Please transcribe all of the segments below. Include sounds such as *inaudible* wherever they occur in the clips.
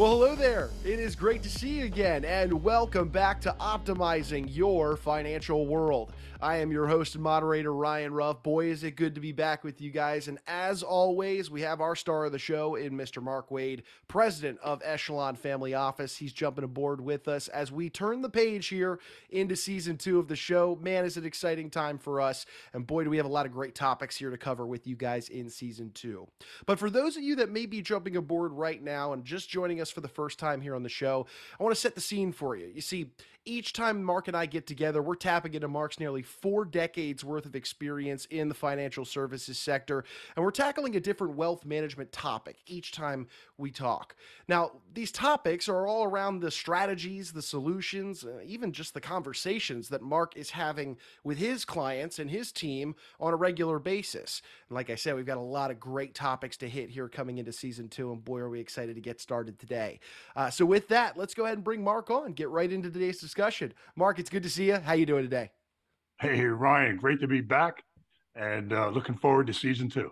Well, hello there. It is great to see you again, and welcome back to Optimizing Your Financial World. I am your host and moderator, Ryan Ruff. Boy, is it good to be back with you guys. And as always, we have our star of the show in Mr. Mark Wade, president of Echelon Family Office. He's jumping aboard with us as we turn the page here into season two of the show. Man, is it exciting time for us. And boy, do we have a lot of great topics here to cover with you guys in season two. But for those of you that may be jumping aboard right now and just joining us for the first time here on the show, I want to set the scene for you. You see, each time Mark and I get together, we're tapping into Mark's nearly four decades worth of experience in the financial services sector, and we're tackling a different wealth management topic each time we talk. Now, these topics are all around the strategies, the solutions, uh, even just the conversations that Mark is having with his clients and his team on a regular basis. And like I said, we've got a lot of great topics to hit here coming into season two, and boy, are we excited to get started today. Uh, so, with that, let's go ahead and bring Mark on, get right into today's discussion. Mark, it's good to see you. How you doing today? Hey, Ryan, great to be back and uh, looking forward to season two.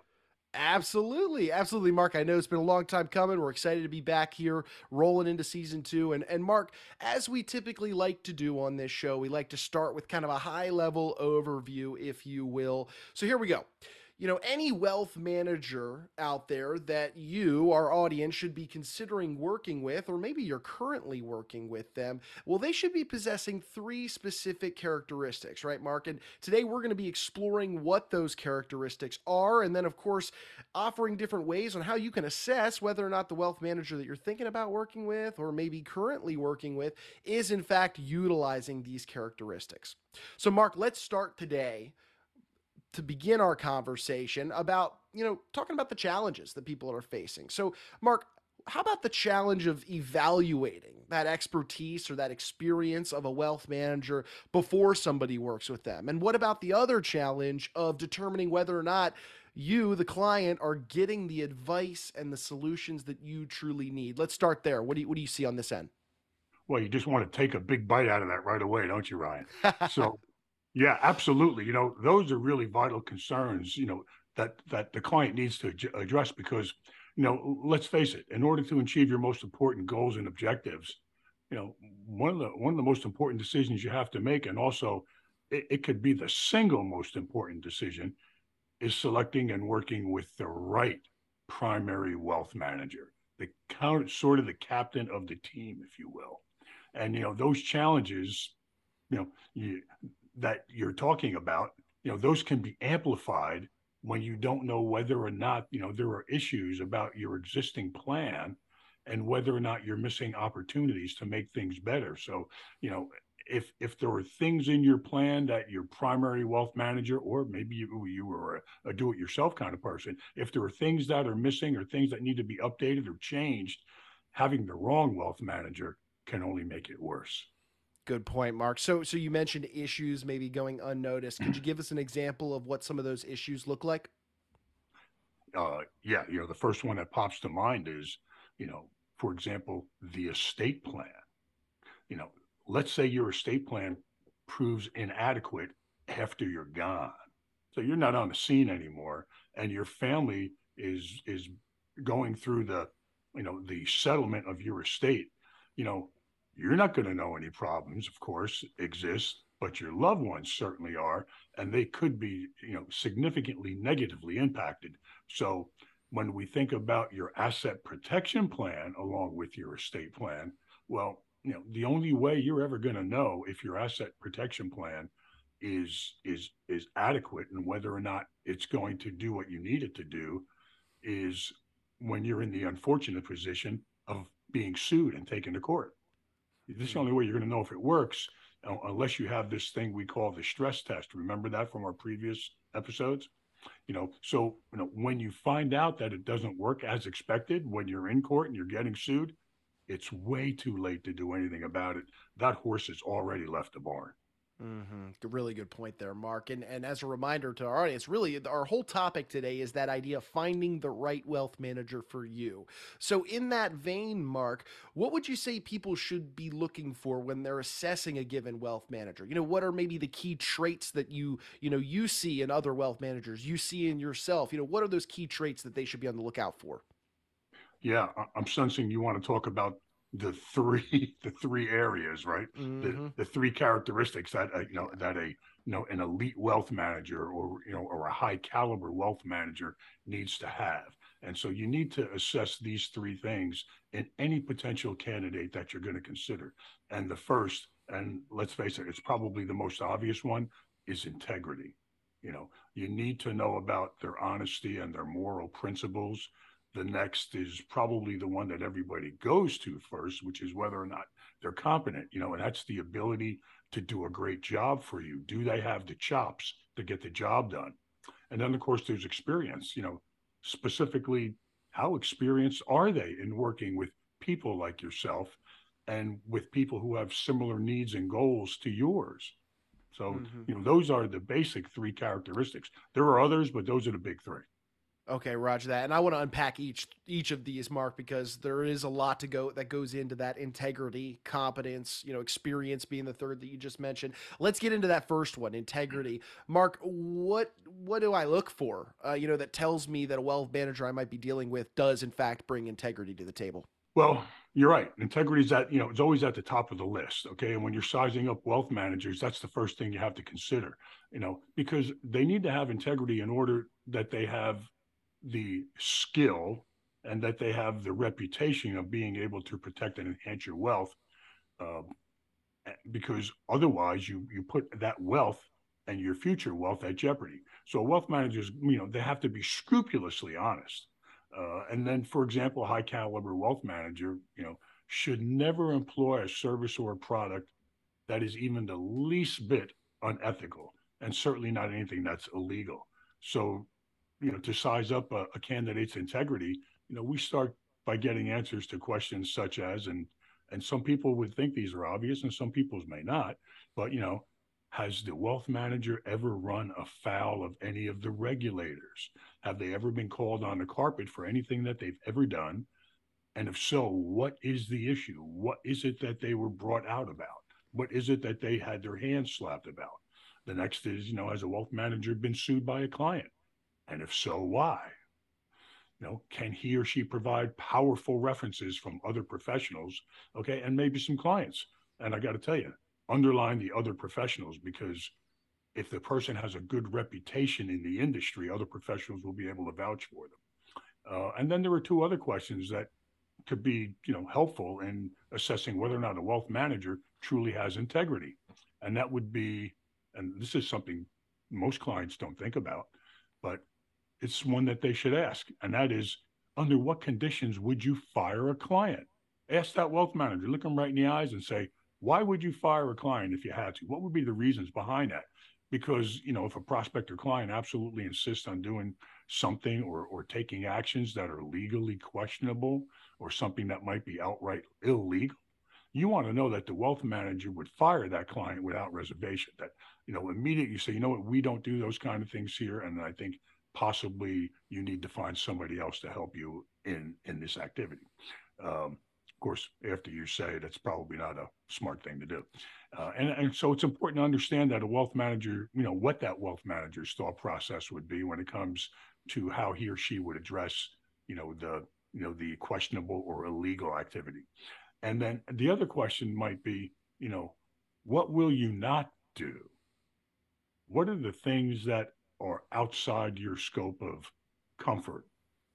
Absolutely, absolutely, Mark. I know it's been a long time coming. We're excited to be back here, rolling into season two. And and Mark, as we typically like to do on this show, we like to start with kind of a high level overview, if you will. So here we go you know, any wealth manager out there that you, our audience, should be considering working with, or maybe you're currently working with them, well, they should be possessing three specific characteristics, right, Mark? And today we're going to be exploring what those characteristics are, and then, of course, offering different ways on how you can assess whether or not the wealth manager that you're thinking about working with, or maybe currently working with, is in fact utilizing these characteristics. So, Mark, let's start today to begin our conversation about, you know, talking about the challenges that people are facing. So, Mark, how about the challenge of evaluating that expertise or that experience of a wealth manager before somebody works with them? And what about the other challenge of determining whether or not you, the client, are getting the advice and the solutions that you truly need? Let's start there. What do you, what do you see on this end? Well, you just want to take a big bite out of that right away, don't you, Ryan? *laughs* so yeah, absolutely. You know, those are really vital concerns, you know, that that the client needs to address because, you know, let's face it, in order to achieve your most important goals and objectives, you know, one of the one of the most important decisions you have to make, and also it, it could be the single most important decision, is selecting and working with the right primary wealth manager, the count, sort of the captain of the team, if you will. And you know, those challenges, you know, you, that you're talking about, you know, those can be amplified when you don't know whether or not, you know, there are issues about your existing plan and whether or not you're missing opportunities to make things better. So, you know, if if there are things in your plan that your primary wealth manager or maybe you you were a, a do-it-yourself kind of person, if there are things that are missing or things that need to be updated or changed, having the wrong wealth manager can only make it worse. Good point, Mark. So, so you mentioned issues maybe going unnoticed. Could you *clears throat* give us an example of what some of those issues look like? Uh, yeah, you know, the first one that pops to mind is, you know, for example, the estate plan. You know, let's say your estate plan proves inadequate after you're gone, so you're not on the scene anymore, and your family is is going through the, you know, the settlement of your estate. You know, you're not going to know any problems, of course, exist, but your loved ones certainly are, and they could be, you know, significantly negatively impacted. So when we think about your asset protection plan along with your estate plan, well, you know, the only way you're ever going to know if your asset protection plan is is is adequate and whether or not it's going to do what you need it to do is when you're in the unfortunate position of being sued and taken to court. This is the only way you're going to know if it works, unless you have this thing we call the stress test. Remember that from our previous episodes? You know, so you know when you find out that it doesn't work as expected, when you're in court and you're getting sued, it's way too late to do anything about it. That horse has already left the barn. Mm-hmm. Really good point there, Mark. And and as a reminder to our audience, really our whole topic today is that idea of finding the right wealth manager for you. So in that vein, Mark, what would you say people should be looking for when they're assessing a given wealth manager? You know, what are maybe the key traits that you you know you see in other wealth managers, you see in yourself? You know, what are those key traits that they should be on the lookout for? Yeah, I'm sensing you want to talk about the three *laughs* the three areas, right? Mm-hmm. The the three characteristics that uh, you know that a you know an elite wealth manager or you know or a high caliber wealth manager needs to have. And so you need to assess these three things in any potential candidate that you're going to consider. And the first, and let's face it, it's probably the most obvious one, is integrity. You know, you need to know about their honesty and their moral principles the next is probably the one that everybody goes to first, which is whether or not they're competent, you know, and that's the ability to do a great job for you. Do they have the chops to get the job done? And then, of course, there's experience, you know, specifically, how experienced are they in working with people like yourself and with people who have similar needs and goals to yours? So, mm-hmm. you know, those are the basic three characteristics. There are others, but those are the big three. Okay, Roger that. And I want to unpack each each of these, Mark, because there is a lot to go that goes into that integrity, competence, you know, experience being the third that you just mentioned. Let's get into that first one, integrity. Mark, what what do I look for? Uh, you know, that tells me that a wealth manager I might be dealing with does in fact bring integrity to the table. Well, you're right. Integrity is that you know, it's always at the top of the list. Okay. And when you're sizing up wealth managers, that's the first thing you have to consider, you know, because they need to have integrity in order that they have the skill and that they have the reputation of being able to protect and enhance your wealth eh, because otherwise you you put that wealth and your future wealth at jeopardy. So wealth managers you know they have to be scrupulously honest. Uh, and then for example a high caliber wealth manager you know should never employ a service or a product that is even the least bit unethical and certainly not anything that's illegal. So you know, to size up a, a candidate's integrity, you know, we start by getting answers to questions such as, and and some people would think these are obvious, and some people's may not, but you know, has the wealth manager ever run afoul of any of the regulators? Have they ever been called on the carpet for anything that they've ever done? And if so, what is the issue? What is it that they were brought out about? What is it that they had their hands slapped about? The next is, you know, has a wealth manager been sued by a client? And if so, why? You know, can he or she provide powerful references from other professionals? Okay, and maybe some clients. And I got to tell you, underline the other professionals because if the person has a good reputation in the industry, other professionals will be able to vouch for them. Uh, and then there are two other questions that could be, you know, helpful in assessing whether or not a wealth manager truly has integrity. And that would be, and this is something most clients don't think about, but it's one that they should ask, and that is under what conditions would you fire a client? Ask that wealth manager, look them right in the eyes and say, why would you fire a client if you had to? What would be the reasons behind that? Because, you know, if a prospect or client absolutely insists on doing something or, or taking actions that are legally questionable or something that might be outright illegal, you want to know that the wealth manager would fire that client without reservation. That, you know, immediately say, you know what, we don't do those kind of things here. And I think possibly you need to find somebody else to help you in in this activity. Um, of course, after you say it's probably not a smart thing to do. Uh, and, and so it's important to understand that a wealth manager, you know, what that wealth manager's thought process would be when it comes to how he or she would address, you know, the, you know, the questionable or illegal activity. And then the other question might be, you know, what will you not do? What are the things that are outside your scope of comfort.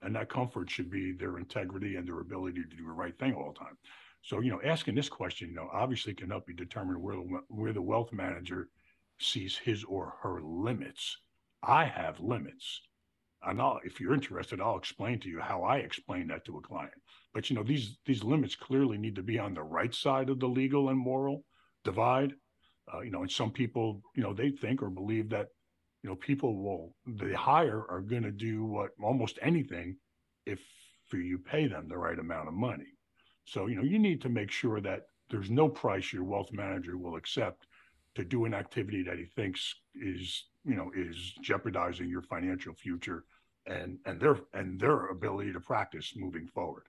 And that comfort should be their integrity and their ability to do the right thing all the time. So, you know, asking this question, you know, obviously can help you determine where, the, where the wealth manager sees his or her limits. I have limits. And I'll, if you're interested, I'll explain to you how I explain that to a client. But you know, these these limits clearly need to be on the right side of the legal and moral divide. Uh, you know, and some people, you know, they think or believe that you know, people will the hire are going to do what almost anything if you pay them the right amount of money. So, you know, you need to make sure that there's no price your wealth manager will accept to do an activity that he thinks is, you know, is jeopardizing your financial future and and their and their ability to practice moving forward.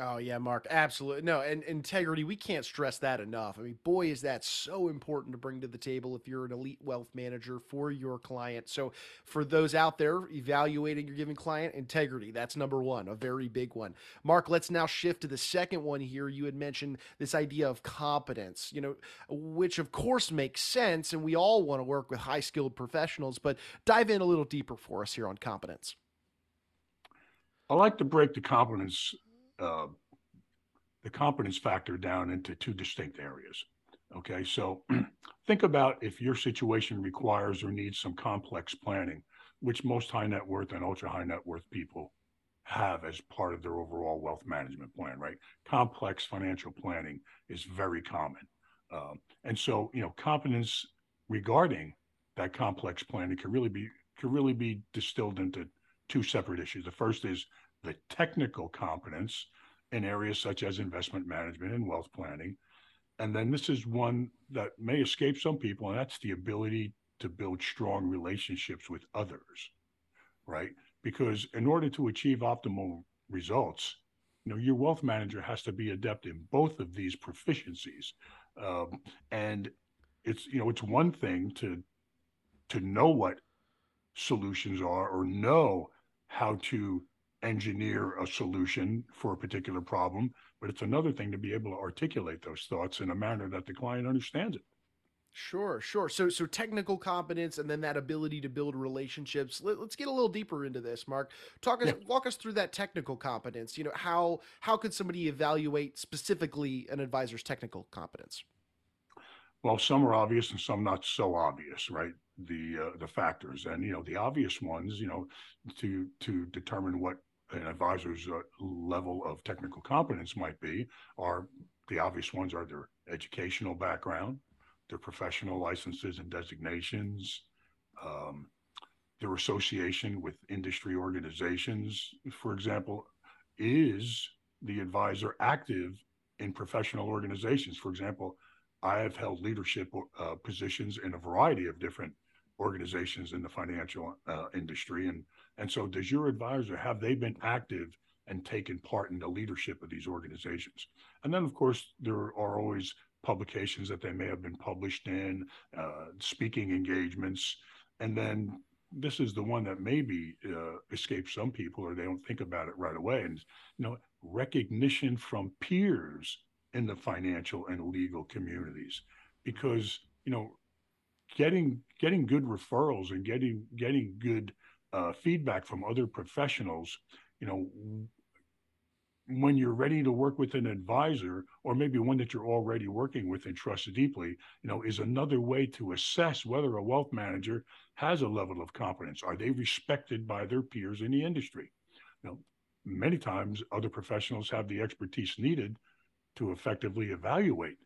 Oh yeah, Mark, absolutely. No, and integrity, we can't stress that enough. I mean, boy, is that so important to bring to the table if you're an elite wealth manager for your client. So, for those out there evaluating your given client, integrity, that's number 1, a very big one. Mark, let's now shift to the second one here. You had mentioned this idea of competence, you know, which of course makes sense and we all want to work with high-skilled professionals, but dive in a little deeper for us here on competence. I like to break the competence uh, the competence factor down into two distinct areas. Okay, so *clears throat* think about if your situation requires or needs some complex planning, which most high net worth and ultra high net worth people have as part of their overall wealth management plan, right? Complex financial planning is very common. Um, and so, you know, competence regarding that complex planning can really be can really be distilled into two separate issues. The first is the technical competence in areas such as investment management and wealth planning. And then this is one that may escape some people, and that's the ability to build strong relationships with others, right? Because in order to achieve optimal results, you know, your wealth manager has to be adept in both of these proficiencies. Um, and it's, you know, it's one thing to to know what solutions are or know how to engineer a solution for a particular problem, but it's another thing to be able to articulate those thoughts in a manner that the client understands it. Sure, sure. So, so technical competence and then that ability to build relationships. Let, us get a little deeper into this, Mark. Talk us, yeah. walk us through that technical competence. You know, how how could somebody evaluate specifically an advisor's technical competence? Well, some are obvious and some not so obvious, right? The uh, the factors, and you know, the obvious ones, you know, to to determine what an advisor's uh, level of technical competence might be are the obvious ones are their educational background, their professional licenses and designations, um, their association with industry organizations. For example, is the advisor active in professional organizations? For example, I have held leadership uh, positions in a variety of different organizations in the financial uh, industry, and and so, does your advisor have they been active and taken part in the leadership of these organizations? And then, of course, there are always publications that they may have been published in, uh, speaking engagements, and then this is the one that maybe uh, escapes some people or they don't think about it right away. And you know, recognition from peers in the financial and legal communities, because you know, getting getting good referrals and getting getting good uh, feedback from other professionals, you know, when you're ready to work with an advisor or maybe one that you're already working with and trust deeply, you know, is another way to assess whether a wealth manager has a level of competence. Are they respected by their peers in the industry? You know, many times other professionals have the expertise needed to effectively evaluate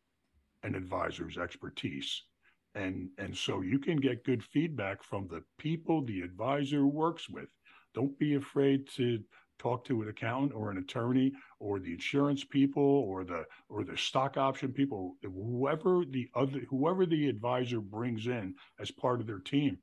an advisor's expertise and and so you can get good feedback from the people the advisor works with. Don't be afraid to talk to an accountant or an attorney or the insurance people or the or the stock option people whoever the other whoever the advisor brings in as part of their team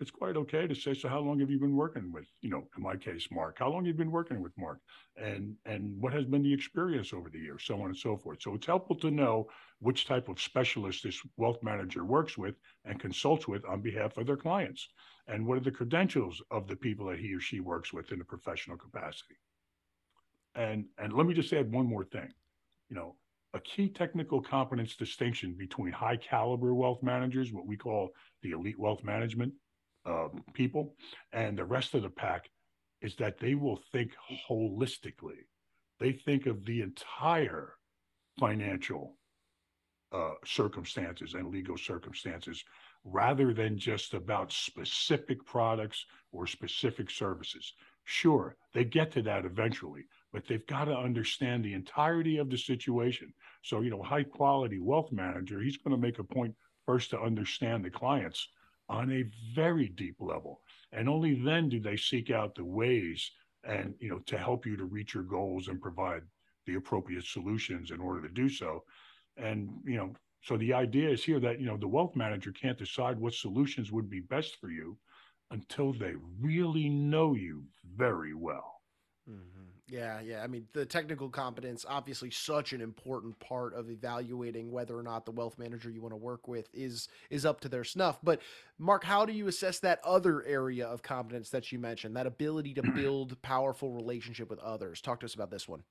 it's quite okay to say, so how long have you been working with, you know, in my case, Mark, how long have you been working with Mark and, and what has been the experience over the years, so on and so forth. So it's helpful to know which type of specialist this wealth manager works with and consults with on behalf of their clients. And what are the credentials of the people that he or she works with in a professional capacity? And, and let me just add one more thing. You know, a key technical competence distinction between high caliber wealth managers, what we call the elite wealth management uh, people and the rest of the pack is that they will think holistically. They think of the entire financial uh, circumstances and legal circumstances rather than just about specific products or specific services. Sure, they get to that eventually, but they've got to understand the entirety of the situation. So, you know, high quality wealth manager, he's going to make a point first to understand the clients on a very deep level. And only then do they seek out the ways and, you know, to help you to reach your goals and provide the appropriate solutions in order to do so. And, you know, so the idea is here that, you know, the wealth manager can't decide what solutions would be best for you until they really know you very well. Mm-hmm. Yeah, yeah. I mean, the technical competence, obviously, such an important part of evaluating whether or not the wealth manager you want to work with is is up to their snuff. But Mark, how do you assess that other area of competence that you mentioned, that ability to *clears throat* build powerful relationship with others? Talk to us about this one.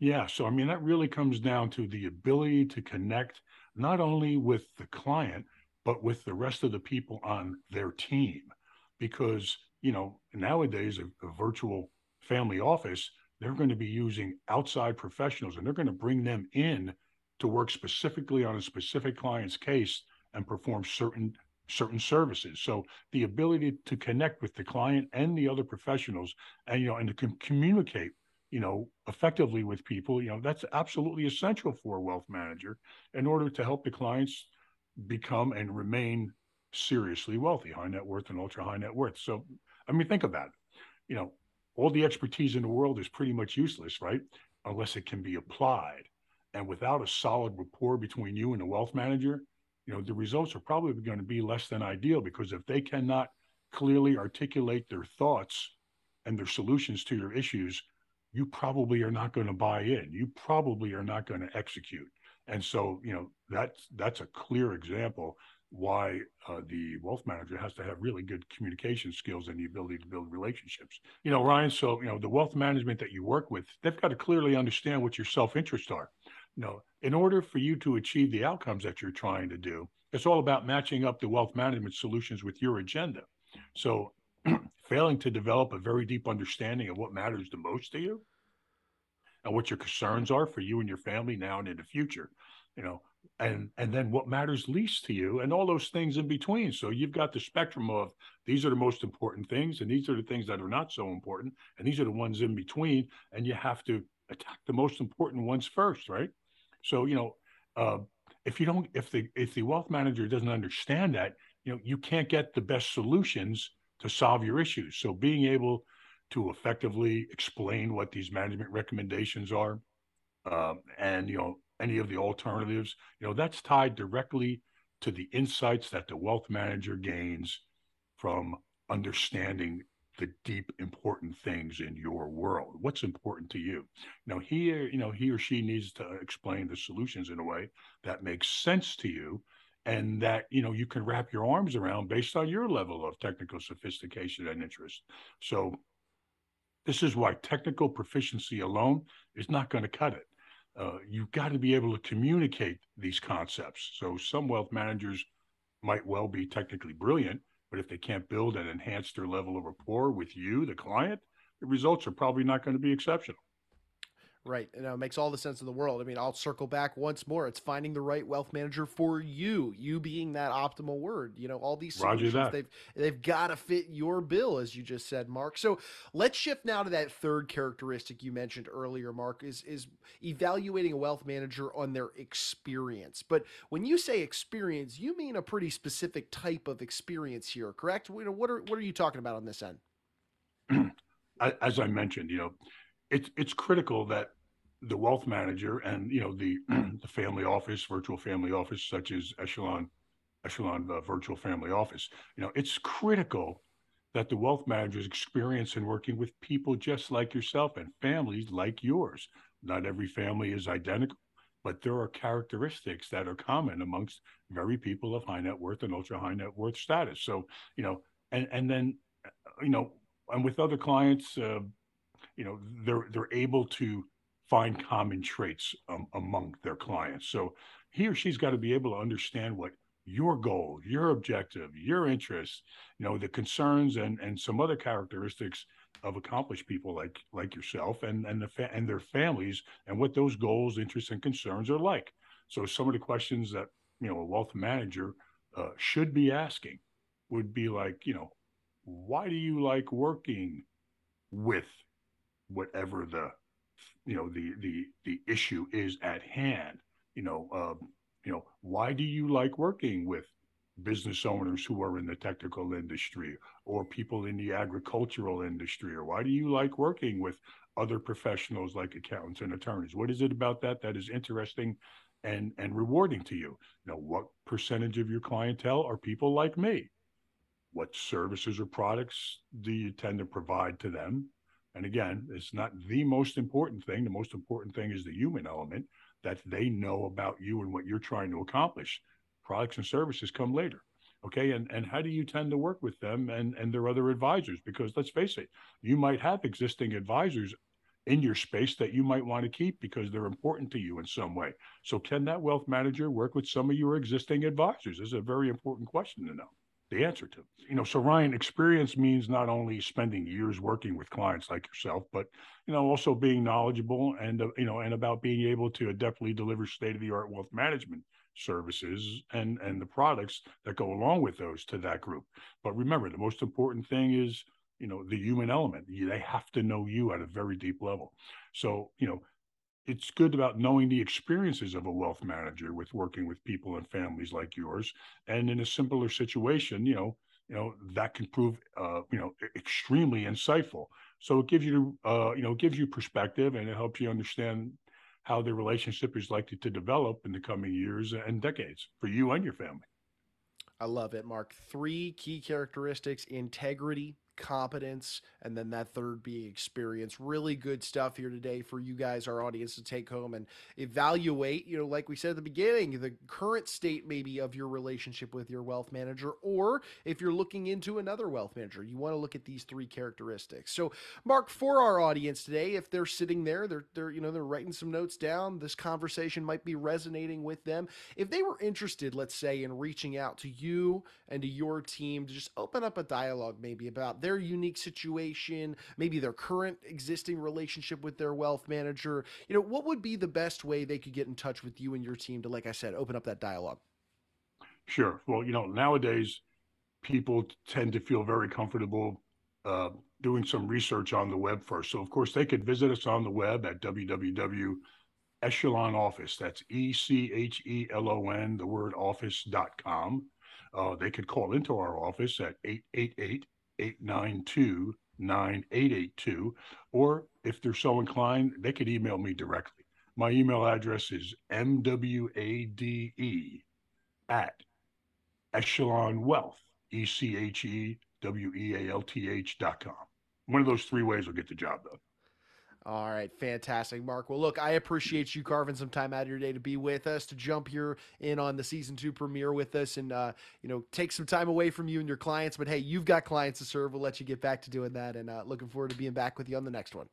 Yeah, so I mean, that really comes down to the ability to connect not only with the client, but with the rest of the people on their team. Because, you know, nowadays, a, a virtual family office, they're going to be using outside professionals and they're going to bring them in to work specifically on a specific client's case and perform certain certain services. So the ability to connect with the client and the other professionals and you know and to com- communicate you know effectively with people you know that's absolutely essential for a wealth manager in order to help the clients become and remain seriously wealthy high net worth and ultra high net worth so i mean think of that you know all the expertise in the world is pretty much useless, right? Unless it can be applied. And without a solid rapport between you and the wealth manager, you know, the results are probably going to be less than ideal because if they cannot clearly articulate their thoughts and their solutions to your issues, you probably are not going to buy in. You probably are not going to execute. And so, you know, that's that's a clear example why uh, the wealth manager has to have really good communication skills and the ability to build relationships. You know, Ryan, so, you know, the wealth management that you work with, they've got to clearly understand what your self interests are. You know, in order for you to achieve the outcomes that you're trying to do, it's all about matching up the wealth management solutions with your agenda. So, *clears throat* failing to develop a very deep understanding of what matters the most to you and what your concerns are for you and your family now and in the future, you know, and and then what matters least to you and all those things in between. So you've got the spectrum of these are the most important things and these are the things that are not so important and these are the ones in between and you have to attack the most important ones first right? So you know uh, if you don't if the if the wealth manager doesn't understand that you know you can't get the best solutions to solve your issues. So being able to effectively explain what these management recommendations are um, and you know any of the alternatives, you know, that's tied directly to the insights that the wealth manager gains from understanding the deep important things in your world. What's important to you? Now he you know he or she needs to explain the solutions in a way that makes sense to you and that you know you can wrap your arms around based on your level of technical sophistication and interest. So this is why technical proficiency alone is not going to cut it uh, you've got to be able to communicate these concepts. So some wealth managers might well be technically brilliant, but if they can't build and enhance their level of rapport with you, the client, the results are probably not going to be exceptional. Right. You know, it makes all the sense in the world. I mean, I'll circle back once more. It's finding the right wealth manager for you, you being that optimal word. You know, all these solutions, they've they've got to fit your bill, as you just said, Mark. So let's shift now to that third characteristic you mentioned earlier, Mark, is is evaluating a wealth manager on their experience. But when you say experience, you mean a pretty specific type of experience here, correct? What are what are you talking about on this end? *clears throat* As I mentioned, you know, it's it's critical that the wealth manager and you know the *clears throat* the family office, virtual family office, such as Echelon Echelon uh, Virtual Family Office, you know, it's critical that the wealth manager's experience in working with people just like yourself and families like yours. Not every family is identical, but there are characteristics that are common amongst very people of high net worth and ultra high net worth status. So, you know, and and then, you know, and with other clients, uh, you know they're they're able to find common traits um, among their clients. So he or she's got to be able to understand what your goal your objective your interests you know the concerns and and some other characteristics of accomplished people like like yourself and and the fa- and their families and what those goals interests and concerns are like. So some of the questions that you know a wealth manager uh, should be asking would be like you know why do you like working with whatever the you know the the the issue is at hand. You know um, you know why do you like working with business owners who are in the technical industry or people in the agricultural industry? Or why do you like working with other professionals like accountants and attorneys? What is it about that that is interesting and and rewarding to you? Now what percentage of your clientele are people like me? What services or products do you tend to provide to them And again, it's not the most important thing. The most important thing is the human element that they know about you and what you're trying to accomplish. Products and services come later. Okay. And, and how do you tend to work with them and, and their other advisors? Because let's face it, you might have existing advisors in your space that you might want to keep because they're important to you in some way. So, can that wealth manager work with some of your existing advisors? This is a very important question to know the answer to. You know, so Ryan, experience means not only spending years working with clients like yourself, but you know, also being knowledgeable and uh, you know, and about being able to adeptly deliver state of the art wealth management services and and the products that go along with those to that group. But remember, the most important thing is you know the human element. They have to know you at a very deep level. So you know, it's good about knowing the experiences of a wealth manager with working with people and families like yours and in a simpler situation you know you know that can prove uh, you know extremely insightful. So it gives you uh, you know gives you perspective and it helps you understand how the relationship is likely to develop in the coming years and decades for you and your family. I love it mark. Three key characteristics integrity competence, and then that third being experience. Really good stuff here today for you guys, our audience, to take home and evaluate, you know, like we said at the beginning, the current state maybe of your relationship with your wealth manager, or if you're looking into another wealth manager, you want to look at these three characteristics. So, Mark, for our audience today, if they're sitting there, they're they're you know they're writing some notes down. This conversation might be resonating with them. If they were interested, let's say, in reaching out to you and to your team to just open up a dialogue maybe about their unique situation, maybe their current existing relationship with their wealth manager, you know, what would be the best way they could get in touch with you and your team to, like I said, open up that dialogue? Sure. Well, you know, nowadays people tend to feel very comfortable uh, doing some research on the web first. So, of course, they could visit us on the web at www. Echelon Office. That's E C H E L O N, the word office.com. Uh, they could call into our office at 888 892 9882. Or if they're so inclined, they could email me directly. My email address is mwade at echelon wealth, E C H E W E A L T H dot com. One of those three ways will get the job done. All right, fantastic, Mark. Well, look, I appreciate you carving some time out of your day to be with us, to jump here in on the season two premiere with us, and uh, you know, take some time away from you and your clients. But hey, you've got clients to serve. We'll let you get back to doing that, and uh, looking forward to being back with you on the next one.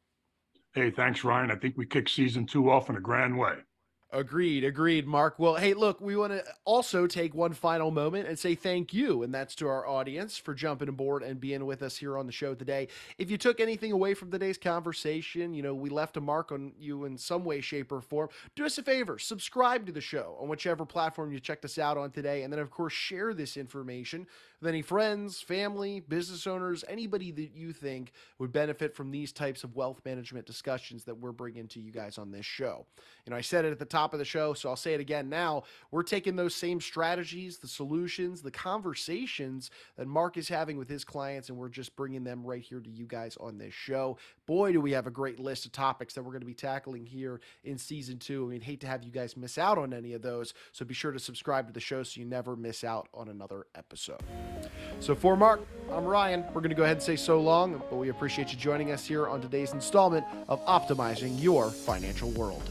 Hey, thanks, Ryan. I think we kicked season two off in a grand way. Agreed, agreed, Mark. Well, hey, look, we want to also take one final moment and say thank you, and that's to our audience for jumping aboard and being with us here on the show today. If you took anything away from today's conversation, you know, we left a mark on you in some way, shape, or form, do us a favor, subscribe to the show on whichever platform you checked us out on today, and then, of course, share this information with any friends, family, business owners, anybody that you think would benefit from these types of wealth management discussions that we're bringing to you guys on this show. You know, I said it at the top of the show, so I'll say it again now. We're taking those same strategies, the solutions, the conversations that Mark is having with his clients, and we're just bringing them right here to you guys on this show. Boy, do we have a great list of topics that we're going to be tackling here in season two. I mean, hate to have you guys miss out on any of those, so be sure to subscribe to the show so you never miss out on another episode. So for Mark, I'm Ryan. We're going to go ahead and say so long, but we appreciate you joining us here on today's installment of Optimizing Your Financial World.